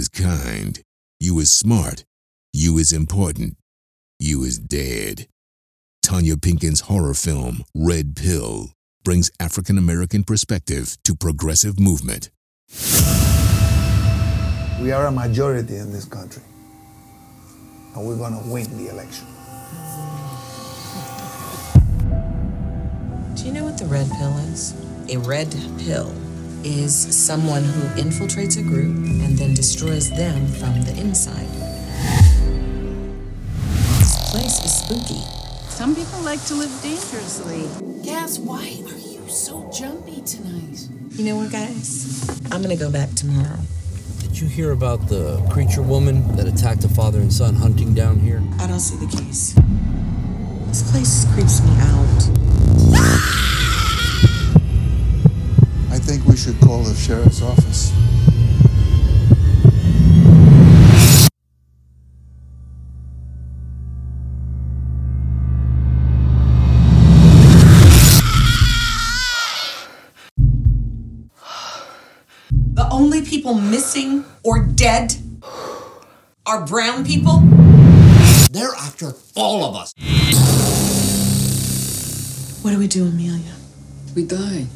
You is kind. You is smart. You is important. You is dead. Tonya Pinkins' horror film, Red Pill, brings African American perspective to progressive movement. We are a majority in this country, and we're going to win the election. Do you know what the red pill is? A red pill is someone who infiltrates a group and then destroys them from the inside. This place is spooky. Some people like to live dangerously. Gas, why are you so jumpy tonight? You know what, guys? I'm gonna go back tomorrow. Did you hear about the creature woman that attacked a father and son hunting down here? I don't see the case. This place creeps me out. Ah! I think we should call the sheriff's office. The only people missing or dead are brown people? They're after all of us. What do we do, Amelia? We die.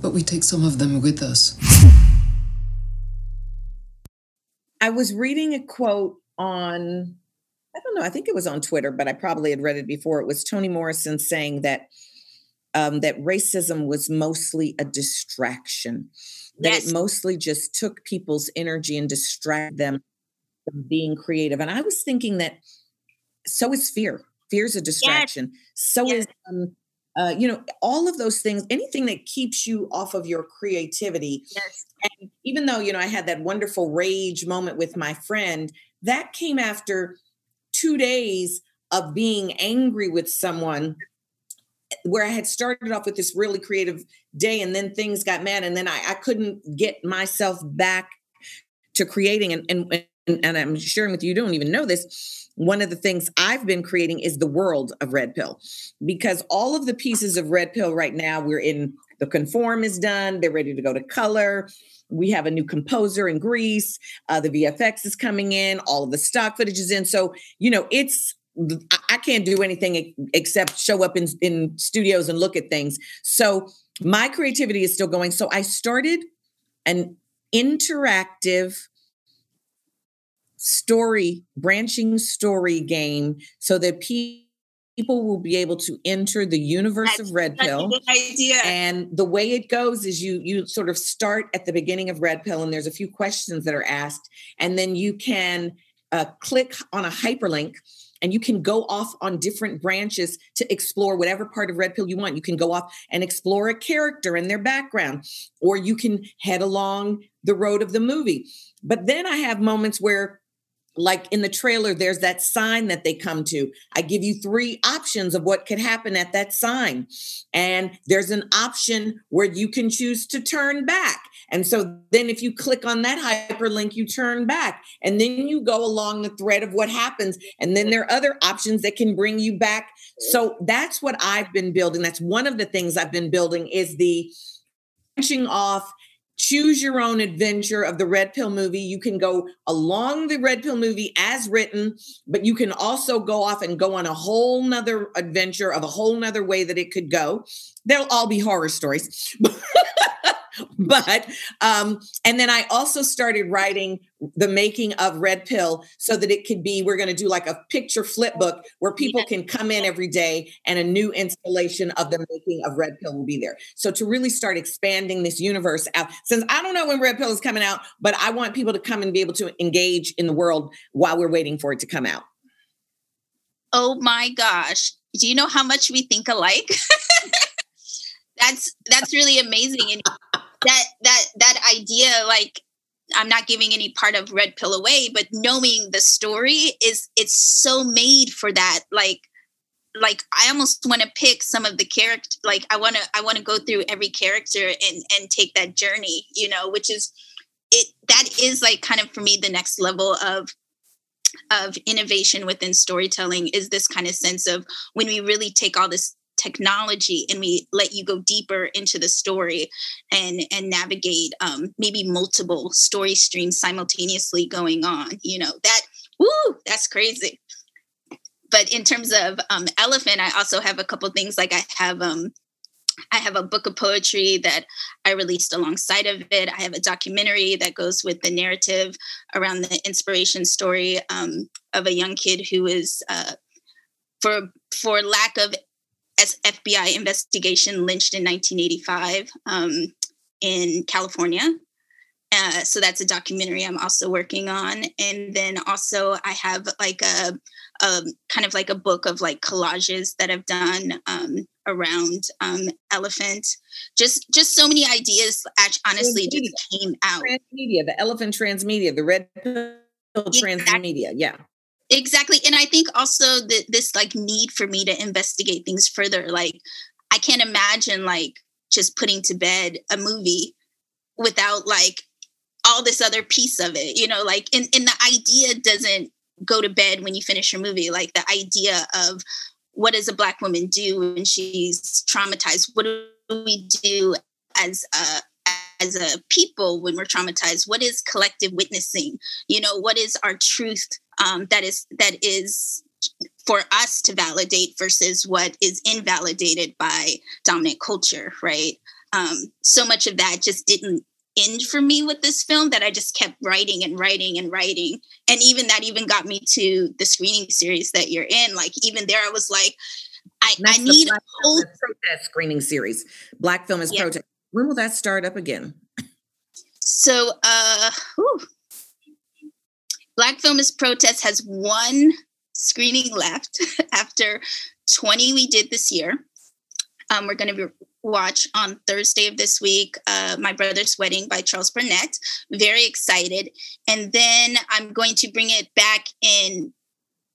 But we take some of them with us. I was reading a quote on, I don't know, I think it was on Twitter, but I probably had read it before. It was Toni Morrison saying that um, that racism was mostly a distraction, that Yes. it mostly just took people's energy and distracted them from being creative. And I was thinking that so is fear. Fear is a distraction. So is um, uh, you know all of those things. Anything that keeps you off of your creativity. Yes. And even though you know I had that wonderful rage moment with my friend, that came after two days of being angry with someone where I had started off with this really creative day and then things got mad and then I, I couldn't get myself back to creating and, and and and I'm sharing with you, you don't even know this. One of the things I've been creating is the world of Red Pill because all of the pieces of Red Pill right now, we're in the conform is done, they're ready to go to color. We have a new composer in Greece. Uh, the VFX is coming in. All of the stock footage is in. So, you know, it's I- can't do anything except show up in, in studios and look at things. So my creativity is still going. So I started an interactive story, branching story game so that pe- people will be able to enter the universe of Red Pill. idea. And the way it goes is you you sort of start at the beginning of Red Pill, and there's a few questions that are asked, and then you can uh, click on a hyperlink. And you can go off on different branches to explore whatever part of Red Pill you want. You can go off and explore a character and their background, or you can head along the road of the movie. But then I have moments where like in the trailer there's that sign that they come to. I give you three options of what could happen at that sign. And there's an option where you can choose to turn back. And so then if you click on that hyperlink you turn back. And then you go along the thread of what happens. And then there are other options that can bring you back. So that's what i've been building. That's one of the things i've been building is the branching off choose your own adventure of the red pill movie. You can go along the red pill movie as written but you can also go off and go on a whole nother adventure of a whole nother way that it could go. They'll all be horror stories but um, and then I also started writing the making of Red Pill so that it could be we're going to do like a picture flip book where people can come in every day and a new installation of the making of Red Pill will be there. So to really start expanding this universe out, since I don't know when Red Pill is coming out, but I want people to come and be able to engage in the world while we're waiting for it to come out. Oh my gosh. Do you know how much we think alike? that's that's really amazing and that that that idea like i'm not giving any part of red pill away but knowing the story is it's so made for that like like i almost want to pick some of the character like i want to i want to go through every character and and take that journey you know which is it that is like kind of for me the next level of of innovation within storytelling is this kind of sense of when we really take all this technology and we let you go deeper into the story and and navigate um, maybe multiple story streams simultaneously going on you know that woo that's crazy but in terms of um, elephant i also have a couple things like i have um I have a book of poetry that I released alongside of it. I have a documentary that goes with the narrative around the inspiration story um, of a young kid who is, uh, for for lack of FBI investigation lynched in 1985 um, in California. Uh, so that's a documentary I'm also working on, and then also I have like a, a kind of like a book of like collages that I've done um, around um, elephant. Just just so many ideas. Actually, honestly, just came out. Transmedia, the elephant transmedia, the red pill transmedia. Yeah exactly and i think also that this like need for me to investigate things further like i can't imagine like just putting to bed a movie without like all this other piece of it you know like and, and the idea doesn't go to bed when you finish your movie like the idea of what does a black woman do when she's traumatized? What do we do as a as a people when we're traumatized? What is collective witnessing? You know what is our truth um, that is that is for us to validate versus what is invalidated by dominant culture right? Um, so much of that just didn't end for me with this film that i just kept writing and writing and writing. And even that even got me to the screening series that you're in. Like even there i was like i, I need a whole protest screening series. Black film is yeah. protest when will that start up again? So uh whew, Black Film Protest has one screening left after 20 we did this year. Um, we're going to be watch on Thursday of this week, uh, My Brother's Wedding by Charles Burnett. Very excited. And then I'm going to bring it back in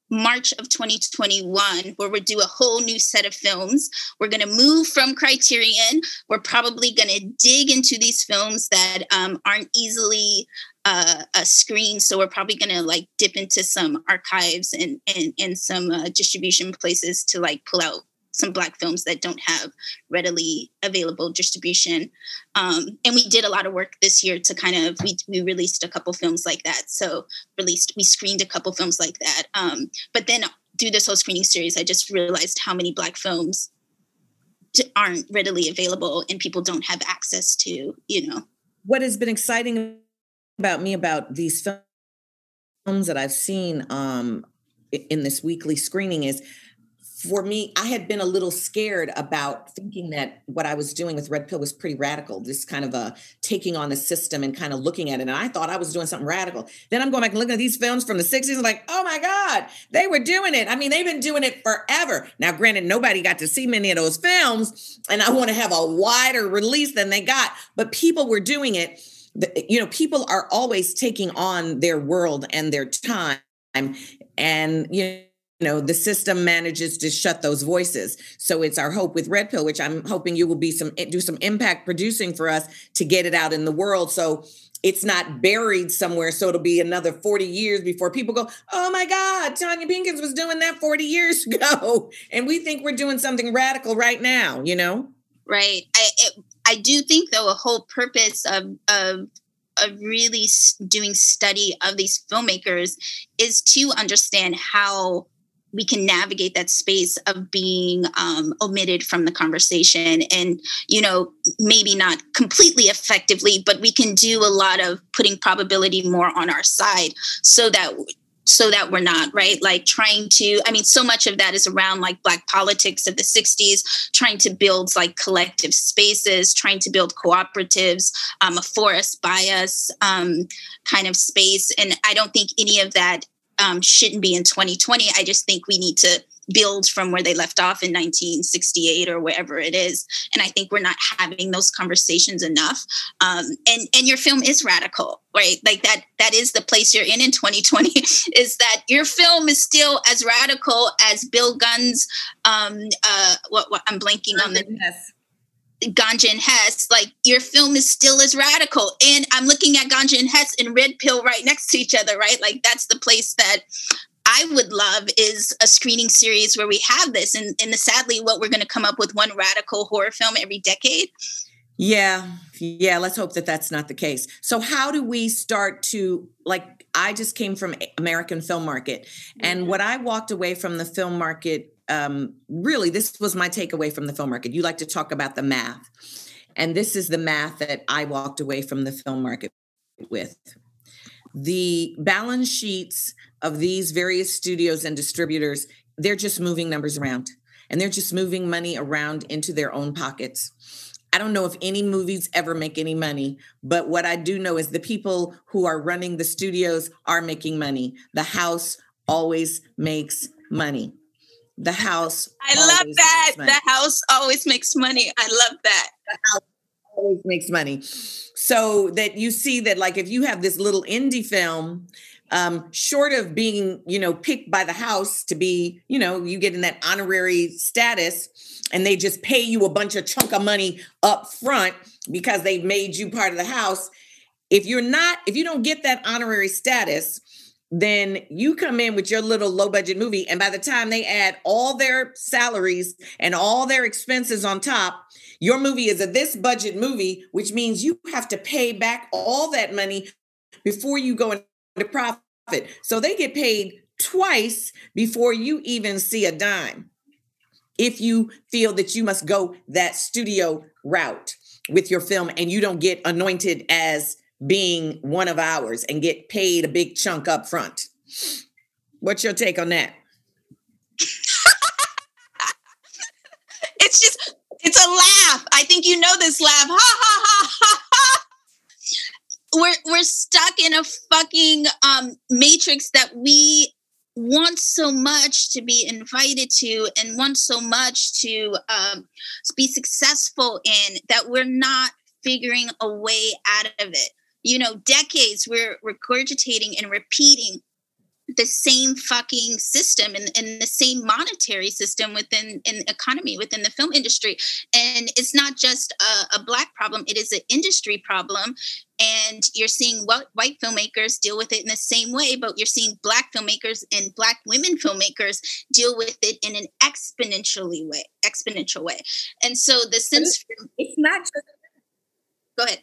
March of 2021, where we'll do a whole new set of films. We're going to move from Criterion. We're probably going to dig into these films that um, aren't easily uh, a screen. So we're probably going to like dip into some archives and and, and some uh, distribution places to like pull out some black films that don't have readily available distribution. Um, and we did a lot of work this year to kind of we, we released a couple films like that. So released we screened a couple films like that. Um, but then through this whole screening series i just realized how many black films aren't readily available and people don't have access to you know. What has been exciting about me about these films that I've seen um, in this weekly screening is for me, I had been a little scared about thinking that what I was doing with Red Pill was pretty radical, this kind of a taking on the system and kind of looking at it. And I thought I was doing something radical. Then I'm going back and looking at these films from the 60s and like, oh my God, they were doing it. I mean, they've been doing it forever. Now, granted, nobody got to see many of those films, and I want to have a wider release than they got, but people were doing it you know, people are always taking on their world and their time. And, you know, the system manages to shut those voices. So it's our hope with Red Pill, which I'm hoping you will be some do some impact producing for us to get it out in the world. So it's not buried somewhere. So it'll be another 40 years before people go, oh my God, Tonya Pinkins was doing that 40 years ago. And we think we're doing something radical right now, you know? Right. I, it, I do think though a whole purpose of of of really doing study of these filmmakers is to understand how we can navigate that space of being um, omitted from the conversation and you know maybe not completely effectively but we can do a lot of putting probability more on our side so that so that we're not right? Like trying to i mean so much of that is around like black politics of the 60s trying to build like collective spaces trying to build cooperatives um, a forest bias um, kind of space. And i don't think any of that um, shouldn't be in 2020 i just think we need to build from where they left off in 1968 or wherever it is. And i think we're not having those conversations enough. Um, and and your film is radical right? Like that that is the place you're in in 2020 is that your film is still as radical as bill gunn's um uh what, what i'm blanking on the. Ganja and Hess, like your film is still as radical. And I'm looking at Ganja and Hess and Red Pill right next to each other, right? Like that's the place that I would love is a screening series where we have this. And, and sadly, what we're going to come up with one radical horror film every decade. Yeah. Yeah. Let's hope that that's not the case. So, how do we start to, like, I just came from American film market. And mm-hmm. what I walked away from the film market, um, really, this was my takeaway from the film market. You like to talk about the math. And this is the math that I walked away from the film market with. The balance sheets of these various studios and distributors, they're just moving numbers around and they're just moving money around into their own pockets. I don't know if any movies ever make any money, but what I do know is the people who are running the studios are making money. The house always makes money. The house. I love that. The house always makes money. I love that. The house always makes money. So that you see that, like, if you have this little indie film um, short of being, you know, picked by the house to be, you know, you get in that honorary status and they just pay you a bunch of chunk of money up front because they've made you part of the house. If you're not, if you don't get that honorary status, then you come in with your little low budget movie. And by the time they add all their salaries and all their expenses on top, your movie is a this budget movie, which means you have to pay back all that money before you go into profit. So they get paid twice before you even see a dime. If you feel that you must go that studio route with your film and you don't get anointed as being one of ours and get paid a big chunk up front. What's your take on that? it's just it's a laugh. I think you know this laugh. Ha ha ha ha ha we're we're stuck in a fucking um matrix that we want so much to be invited to and want so much to um, be successful in that we're not figuring a way out of it you know decades we're regurgitating and repeating the same fucking system and, and the same monetary system within an economy within the film industry. And it's not just a, a black problem it is an industry problem. And you're seeing white, white filmmakers deal with it in the same way but you're seeing black filmmakers and black women filmmakers deal with it in an exponentially way exponential way. And so the sense it's not just go ahead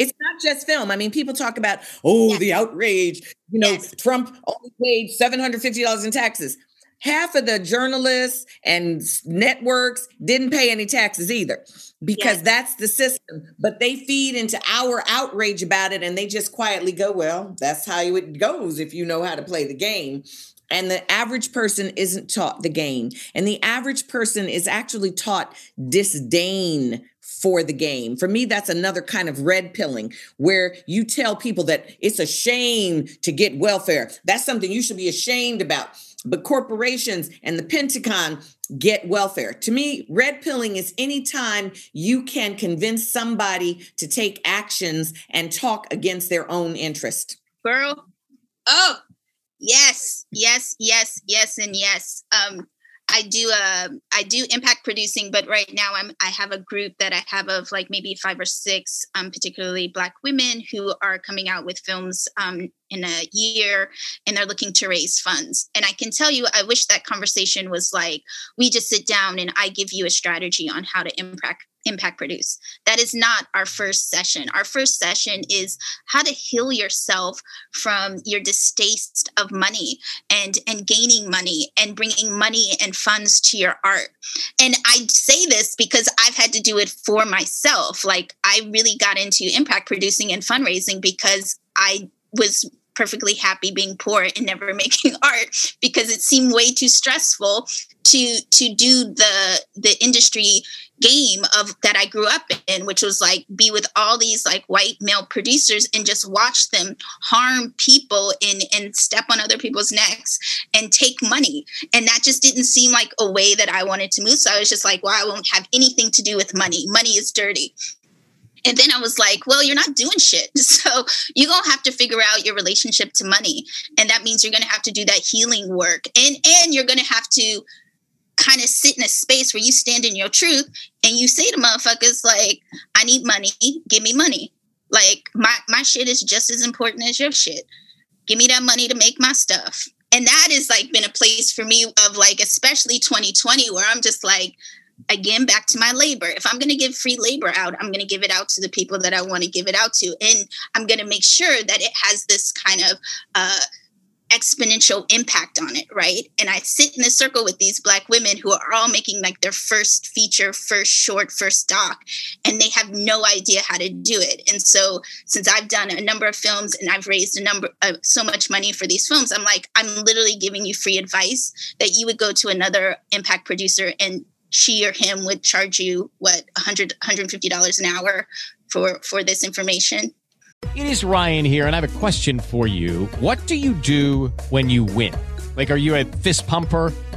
it's not just film. I mean, people talk about, oh, yes. the outrage. You know, yes. Trump only paid $750 in taxes. Half of the journalists and networks didn't pay any taxes either because yes. that's the system. But they feed into our outrage about it and they just quietly go, well, that's how it goes if you know how to play the game. And the average person isn't taught the game. And the average person is actually taught disdain for the game. For me, that's another kind of red pilling where you tell people that it's a shame to get welfare. That's something you should be ashamed about. But corporations and the Pentagon get welfare. To me, red pilling is anytime you can convince somebody to take actions and talk against their own interest. Girl, oh, yes, yes, yes, yes, and yes. Um, I do uh I do impact producing, but right now I'm I have a group that I have of like maybe five or six, um, particularly Black women who are coming out with films um, in a year and they're looking to raise funds. And I can tell you, I wish that conversation was like, we just sit down and I give you a strategy on how to impact impact produce. That is not our first session. Our first session is how to heal yourself from your distaste of money and and gaining money and bringing money and funds to your art. And i say this because i've had to do it for myself. Like i really got into impact producing and fundraising because i was perfectly happy being poor and never making art because it seemed way too stressful to to do the the industry game of that I grew up in, which was like be with all these like white male producers and just watch them harm people and and step on other people's necks and take money. And that just didn't seem like a way that I wanted to move. So I was just like, well, I won't have anything to do with money. Money is dirty. And then I was like, well, you're not doing shit. So you're going to have to figure out your relationship to money. And that means you're going to have to do that healing work. And and you're going to have to kind of sit in a space where you stand in your truth and you say to motherfuckers like, I need money, give me money. Like my my shit is just as important as your shit. Give me that money to make my stuff. And that has like been a place for me of like especially 2020 where I'm just like again back to my labor if i'm going to give free labor out i'm going to give it out to the people that i want to give it out to and i'm going to make sure that it has this kind of uh, exponential impact on it, right? And I sit in a circle with these black women who are all making like their first feature, first short, first doc, and they have no idea how to do it. And so, since I've done a number of films and I've raised a number of so much money for these films, I'm like, I'm literally giving you free advice that you would go to another impact producer and she or him would charge you what 100 $150 an hour for for this information it is Ryan here, and I have a question for you. What do you do when you win? Like, are you a fist pumper?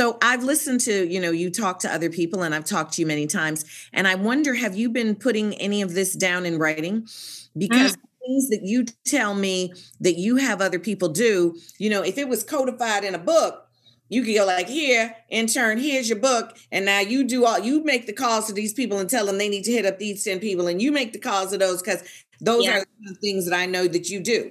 So I've listened to, you know, you talk to other people and I've talked to you many times. And I wonder, have you been putting any of this down in writing? Because mm. things that you tell me that you have other people do, you know, if it was codified in a book, you could go like here intern here's your book and now you do all you make the calls to these people and tell them they need to hit up these 10 people and you make the calls to those because those yeah. are the things that i know that you do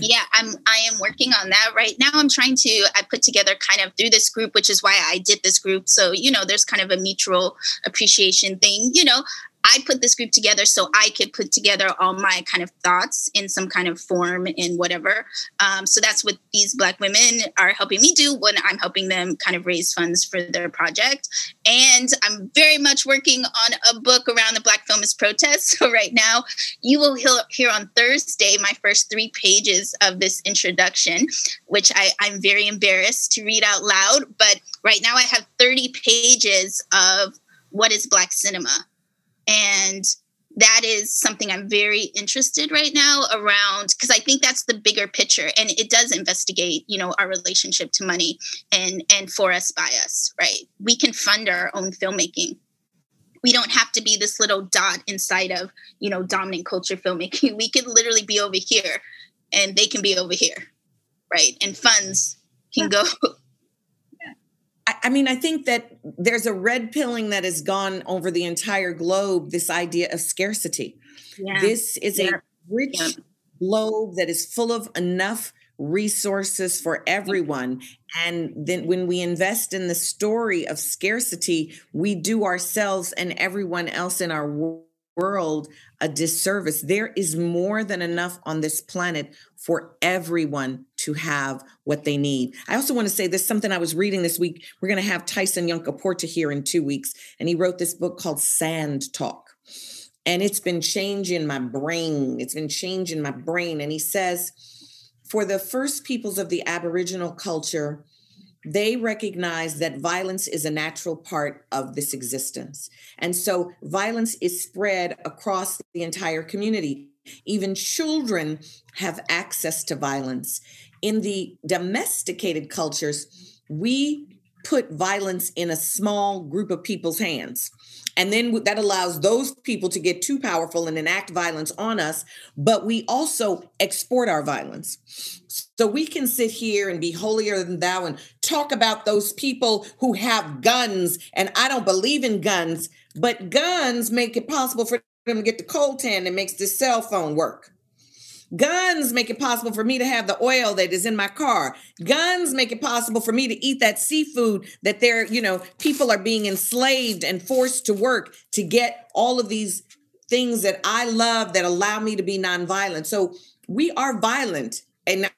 yeah i'm i am working on that right now. I'm trying to i put together kind of through this group which is why i did this group. So you know there's kind of a mutual appreciation thing you know I put this group together so I could put together all my kind of thoughts in some kind of form in whatever. Um, so that's what these Black women are helping me do when I'm helping them kind of raise funds for their project. And I'm very much working on a book around the Black Feminist protest. So right now, you will hear on Thursday my first three pages of this introduction, which I, I'm very embarrassed to read out loud. But right now, I have 30 pages of what is Black cinema and that is something I'm very interested right now around because I think that's the bigger picture and it does investigate, you know, our relationship to money and and for us by us, right? We can fund our own filmmaking. We don't have to be this little dot inside of, you know, dominant culture filmmaking. We could literally be over here and they can be over here, right? And funds can go I mean, I think that there's a red pilling that has gone over the entire globe this idea of scarcity. Yeah. This is yeah. a rich yeah. globe that is full of enough resources for everyone. And then when we invest in the story of scarcity, we do ourselves and everyone else in our world a disservice. There is more than enough on this planet for everyone to have what they need. I also want to say this something I was reading this week. We're going to have Tyson Yunkaporta here in two weeks, and he wrote this book called Sand Talk. And it's been changing my brain. It's been changing my brain. And he says, for the first peoples of the Aboriginal culture, they recognize that violence is a natural part of this existence. And so violence is spread across the entire community. Even children have access to violence. In the domesticated cultures, we put violence in a small group of people's hands. And then that allows those people to get too powerful and enact violence on us. But we also export our violence. So we can sit here and be holier than thou and talk about those people who have guns. And I don't believe in guns, but guns make it possible for them to get the coltan that makes this cell phone work. Guns make it possible for me to have the oil that is in my car. Guns make it possible for me to eat that seafood that they're, you know, people are being enslaved and forced to work to get all of these things that I love that allow me to be nonviolent. So we are violent and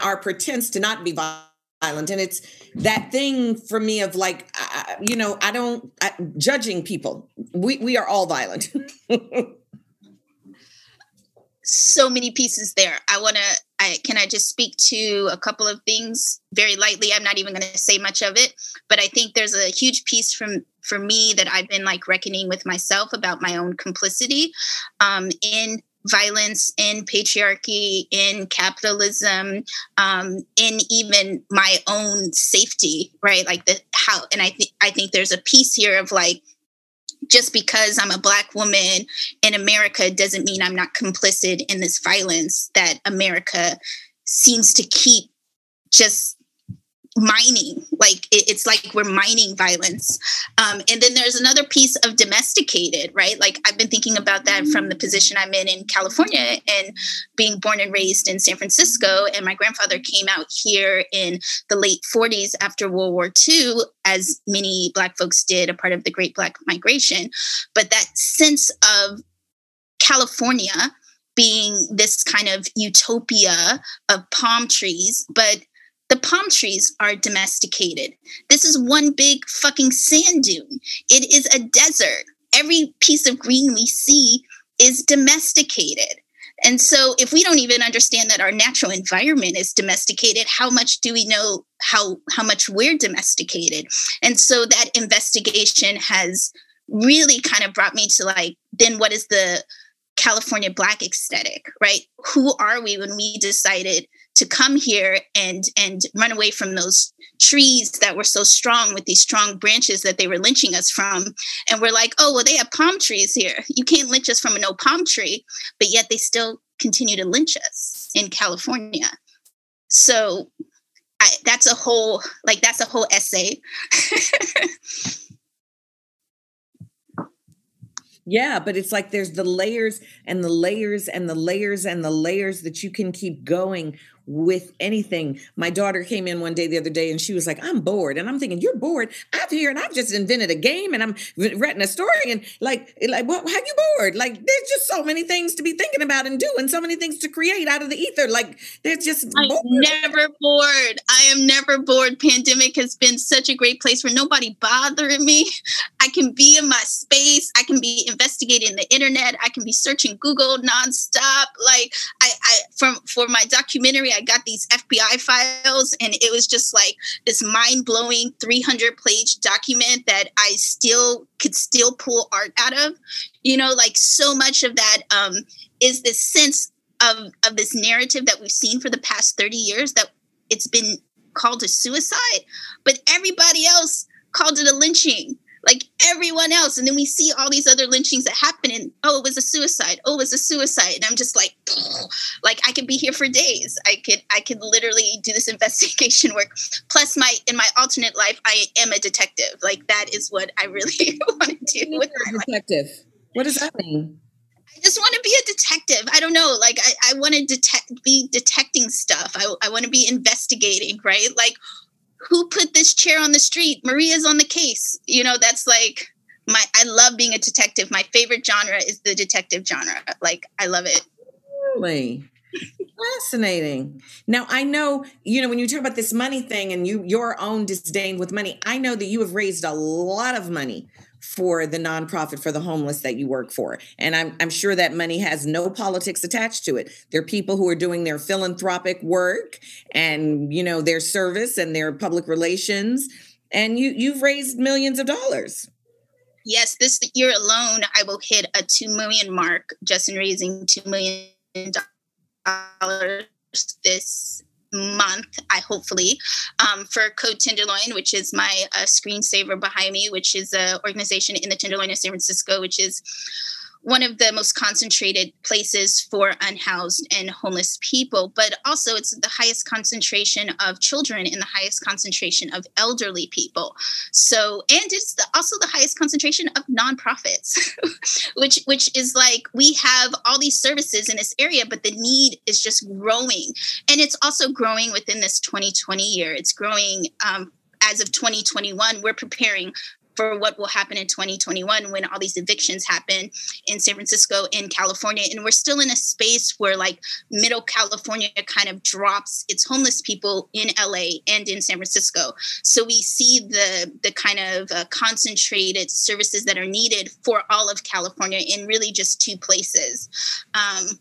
our pretense to not be violent. And it's that thing for me of like, uh, you know, I don't judging people. We we are all violent. so many pieces there. I want to I can I just speak to a couple of things very lightly. I'm not even going to say much of it, but I think there's a huge piece from for me that I've been like reckoning with myself about my own complicity um, in violence, in patriarchy, in capitalism, um, in even my own safety, right? Like the how, and I think I think there's a piece here of like just because I'm a Black woman in America doesn't mean I'm not complicit in this violence that America seems to keep just mining like it, it's like we're mining violence. Um, and then there's another piece of domesticated right? Like i've been thinking about that from the position i'm in in california and being born and raised in san francisco. And my grandfather came out here in the late 40s after world war ii as many black folks did a part of the great black migration. But that sense of california being this kind of utopia of palm trees but the palm trees are domesticated. This is one big fucking sand dune. It is a desert. Every piece of green we see is domesticated. And so, if we don't even understand that our natural environment is domesticated, how much do we know how how much we're domesticated? And so, that investigation has really kind of brought me to like, then what is the California Black aesthetic, right? Who are we when we decided to come here and and run away from those trees that were so strong with these strong branches that they were lynching us from. And we're like oh well they have palm trees here. You can't lynch us from a no palm tree. But yet they still continue to lynch us in california. So I, that's a whole like that's a whole essay. Yeah, but it's like there's the layers and the layers and the layers and the layers that you can keep going with anything. My daughter came in one day the other day and she was like, I'm bored. And I'm thinking, You're bored? I'm here and I've just invented a game and I'm writing a story and like, like, well, how you bored? Like, there's just so many things to be thinking about and doing, so many things to create out of the ether. Like, there's just I'm bored. never bored. I am never bored. Pandemic has been such a great place where nobody bothering me. I can be in my space. I can be investigating the internet. I can be searching Google nonstop. Like I, from for my documentary, I got these FBI files, and it was just like this mind blowing 300 page document that I still could still pull art out of. You know, like so much of that um, is this sense of of this narrative that we've seen for the past 30 years that it's been called a suicide, but everybody else called it a lynching like everyone else. And then we see all these other lynchings that happen and oh, it was a suicide. Oh, it was a suicide. And I'm just like, like I could be here for days. I could I could literally do this investigation work. Plus my in my alternate life, I am a detective. Like that is what I really want to do with my detective. Life. What does that mean? I just want to be a detective. I don't know. Like I, I want to detect be detecting stuff. I, I want to be investigating, right? Like who put this chair on the street? Maria's on the case. You know, that's like my I love being a detective. My favorite genre is the detective genre. Like I love it. Really? Fascinating. Now I know, you know, when you talk about this money thing and you your own disdain with money, I know that you have raised a lot of money for the nonprofit for the homeless that you work for. And I'm I'm sure that money has no politics attached to it. There are people who are doing their philanthropic work and you know their service and their public relations and you you've raised millions of dollars. Yes, this year alone I will hit a 2 million mark just in raising 2 million dollars this month, I hopefully, um, for Code Tenderloin, which is my uh, screensaver behind me, which is an organization in the Tenderloin of San Francisco, which is one of the most concentrated places for unhoused and homeless people, but also it's the highest concentration of children and the highest concentration of elderly people. So, and it's the, also the highest concentration of nonprofits, which which is like we have all these services in this area, but the need is just growing, and it's also growing within this 2020 year. It's growing. Um, as of 2021, we're preparing for what will happen in 2021 when all these evictions happen in San Francisco in California. And we're still in a space where like middle California kind of drops its homeless people in LA and in San Francisco. So we see the the kind of uh, concentrated services that are needed for all of California in really just two places. Um,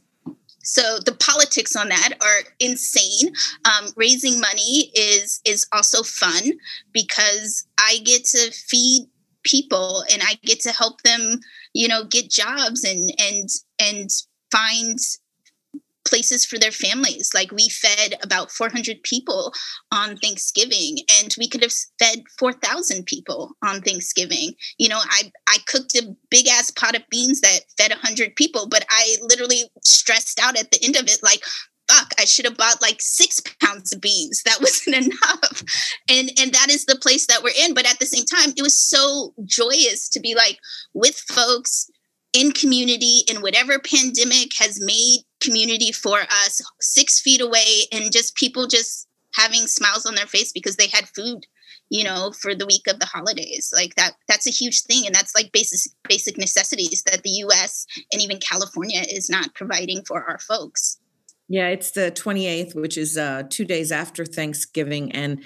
so the politics on that are insane. Um, raising money is is also fun because i get to feed people and i get to help them you know get jobs and and and find places for their families. Like we fed about 400 people on Thanksgiving and we could have fed 4,000 people on Thanksgiving. You know, I, I cooked a big ass pot of beans that fed 100 people, but I literally stressed out at the end of it like, fuck, I should have bought like six pounds of beans. That wasn't enough. And and that is the place that we're in. But at the same time, it was so joyous to be like with folks in community in whatever pandemic has made community for us six feet away and just people just having smiles on their face because they had food you know for the week of the holidays. Like that that's a huge thing. And that's like basic basic necessities that the US and even California is not providing for our folks. Yeah, it's the 28th, which is uh, two days after Thanksgiving. And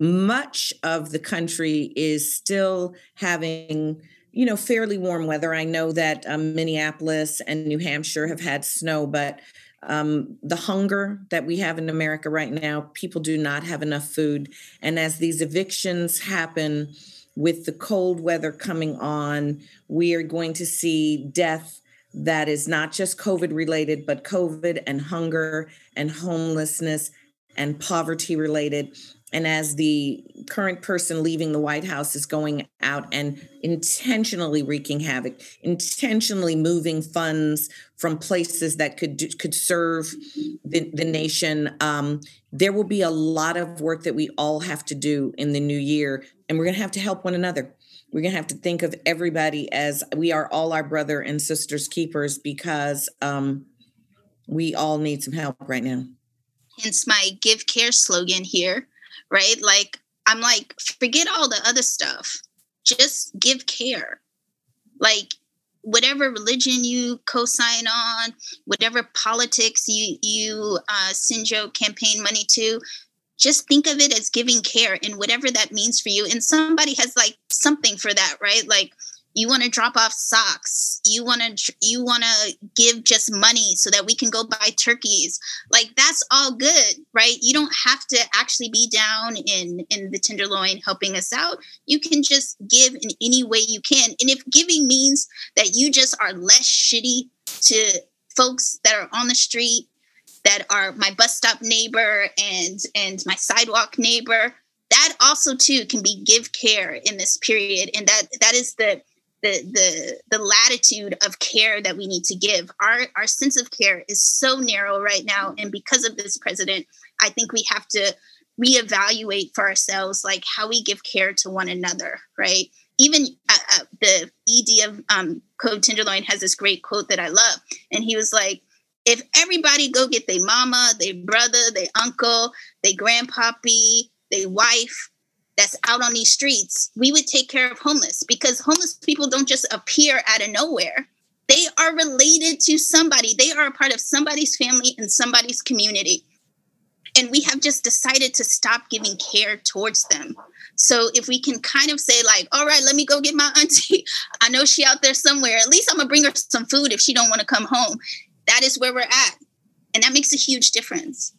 much of the country is still having you know, fairly warm weather. I know that um, Minneapolis and New Hampshire have had snow, but um, the hunger that we have in America right now, people do not have enough food. And as these evictions happen with the cold weather coming on, we are going to see death that is not just COVID related, but COVID and hunger and homelessness and poverty related and as the current person leaving the White House is going out and intentionally wreaking havoc, intentionally moving funds from places that could could serve the, the nation, um, there will be a lot of work that we all have to do in the new year, and we're going to have to help one another. We're going to have to think of everybody as we are all our brother and sisters keepers because um, we all need some help right now. Hence my give care slogan here right? Like, I'm like, forget all the other stuff. Just give care. Like, whatever religion you co-sign on, whatever politics you you uh, send your campaign money to, just think of it as giving care and whatever that means for you. And somebody has like something for that, right? Like you want to drop off socks. You want to you want to give just money so that we can go buy turkeys. Like that's all good right? You don't have to actually be down in in the tenderloin helping us out. You can just give in any way you can. And if giving means that you just are less shitty to folks that are on the street that are my bus stop neighbor and and my sidewalk neighbor that also too can be give care in this period. And that that is the the the the latitude of care that we need to give. Our our sense of care is so narrow right now, and because of this president, I think we have to reevaluate for ourselves like how we give care to one another. Right? Even uh, uh, the ED of um, Code Tenderloin has this great quote that I love, and he was like. If everybody go get their mama, their brother, their uncle, their grandpappy, their wife, that's out on these streets, we would take care of homeless because homeless people don't just appear out of nowhere. They are related to somebody. They are a part of somebody's family and somebody's community. And we have just decided to stop giving care towards them. So if we can kind of say like, all right, let me go get my auntie. I know she out there somewhere. At least I'm gonna bring her some food if she don't want to come home. That is where we're at. And that makes a huge difference.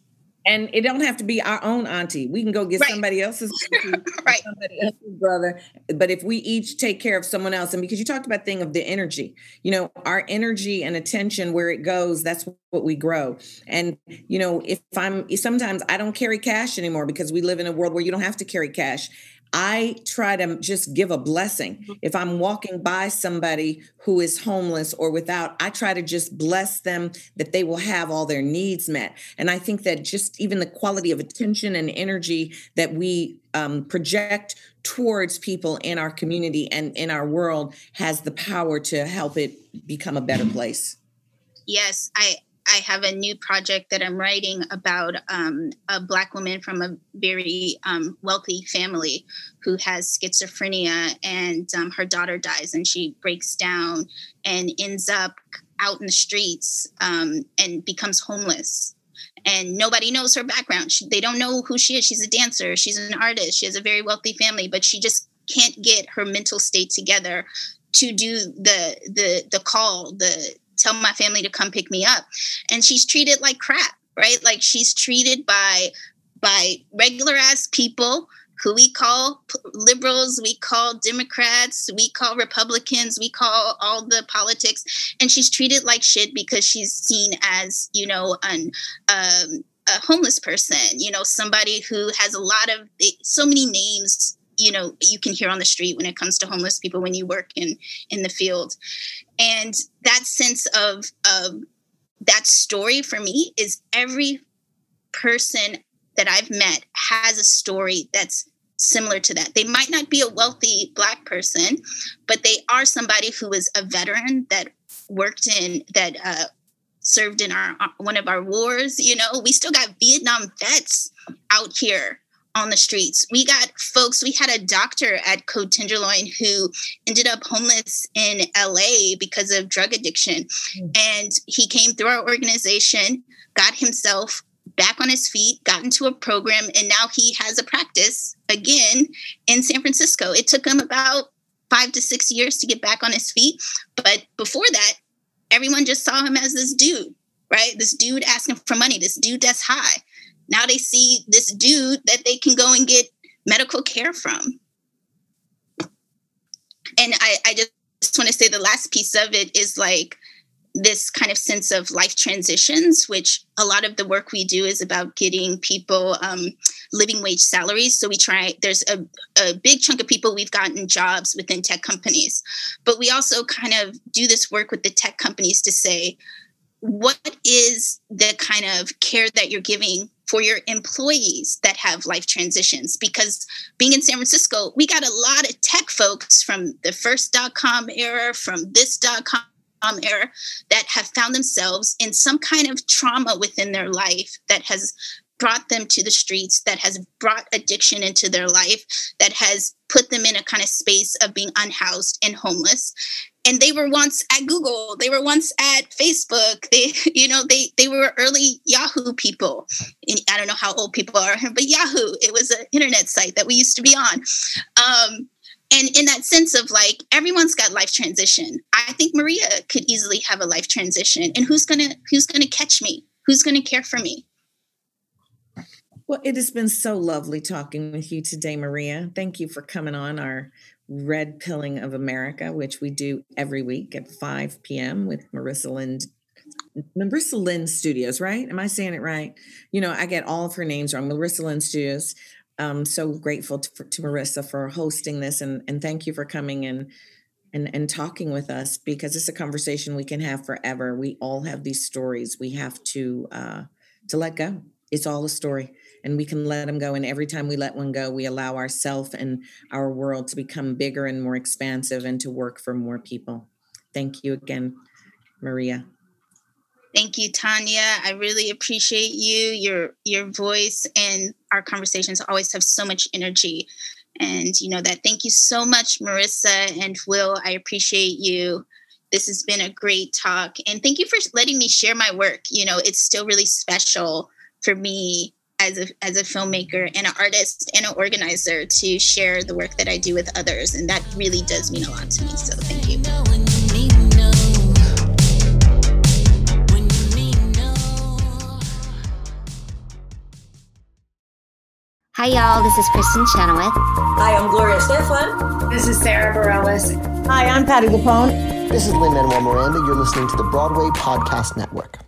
And it don't have to be our own auntie. We can go get right. somebody else's auntie, right. somebody else's brother. But if we each take care of someone else, and because you talked about thing of the energy, you know, our energy and attention where it goes, that's what we grow. And you know, if I'm sometimes I don't carry cash anymore because we live in a world where you don't have to carry cash. I try to just give a blessing. Mm-hmm. If I'm walking by somebody who is homeless or without, I try to just bless them that they will have all their needs met. And I think that just even the quality of attention and energy that we um, project towards people in our community and in our world has the power to help it become a better place. Yes, I I have a new project that I'm writing about um, a Black woman from a very um, wealthy family who has schizophrenia, and um, her daughter dies, and she breaks down and ends up out in the streets um, and becomes homeless. And nobody knows her background. She, they don't know who she is. She's a dancer, she's an artist, she has a very wealthy family, but she just can't get her mental state together to do the the the call the tell my family to come pick me up. And she's treated like crap right? Like she's treated by by regular ass people who we call liberals, we call Democrats, we call Republicans, we call all the politics, and she's treated like shit because she's seen as, you know, an um, a homeless person, you know, somebody who has a lot of so many names you know you can hear on the street when it comes to homeless people when you work in in the field. And that sense of of that story for me is every person that i've met has a story that's similar to that. They might not be a wealthy black person but they are somebody who is a veteran that worked in that uh, served in our one of our wars you know? We still got vietnam vets out here on the streets. We got folks, we had a doctor at Code Tenderloin who ended up homeless in LA because of drug addiction. Mm. And he came through our organization, got himself back on his feet, got into a program, and now he has a practice again in San Francisco. It took him about five to six years to get back on his feet. But before that, everyone just saw him as this dude, right? This dude asking for money, this dude that's high. Now they see this dude that they can go and get medical care from. And I, I just, want to say the last piece of it is like this kind of sense of life transitions, which a lot of the work we do is about getting people um, living wage salaries. So we try, there's a, a big chunk of people we've gotten jobs within tech companies, but we also kind of do this work with the tech companies to say, what is the kind of care that you're giving for your employees that have life transitions because being in San Francisco, we got a lot of tech folks from the first dot com era, from this dot com era that have found themselves in some kind of trauma within their life that has brought them to the streets, that has brought addiction into their life, that has put them in a kind of space of being unhoused and homeless and they were once at google they were once at facebook they you know they they were early yahoo people. I don't know how old people are but yahoo it was an internet site that we used to be on. Um, and in that sense of like everyone's got life transition. I think maria could easily have a life transition. And who's gonna who's gonna catch me? Who's gonna care for me? Well, it has been so lovely talking with you today, Maria. Thank you for coming on our Red Pilling of America, which we do every week at 5 p.m. with Marissa Lind. Marissa Lynn Studios, right? Am I saying it right? You know, I get all of her names wrong. Marissa Lynn Studios. I'm so grateful to, to Marissa for hosting this, and and thank you for coming and and and talking with us because it's a conversation we can have forever. We all have these stories. We have to uh, to let go. It's all a story and we can let them go. And every time we let one go, we allow ourself and our world to become bigger and more expansive and to work for more people. Thank you again, Maria. Thank you, Tonya. I really appreciate you, your your voice, and our conversations always have so much energy. And you know that. Thank you so much, Marissa and Will. I appreciate you. This has been a great talk. And thank you for letting me share my work. You know, it's still really special for me as a as a filmmaker and an artist and an organizer to share the work that I do with others. And that really does mean a lot to me. So thank you. Hi, y'all. This is Kristin Chenoweth. Hi, I'm Gloria Estefan. This is Sara Bareilles. Hi, I'm Patti LuPone. This is Lin Manuel Miranda. You're listening to the Broadway Podcast Network.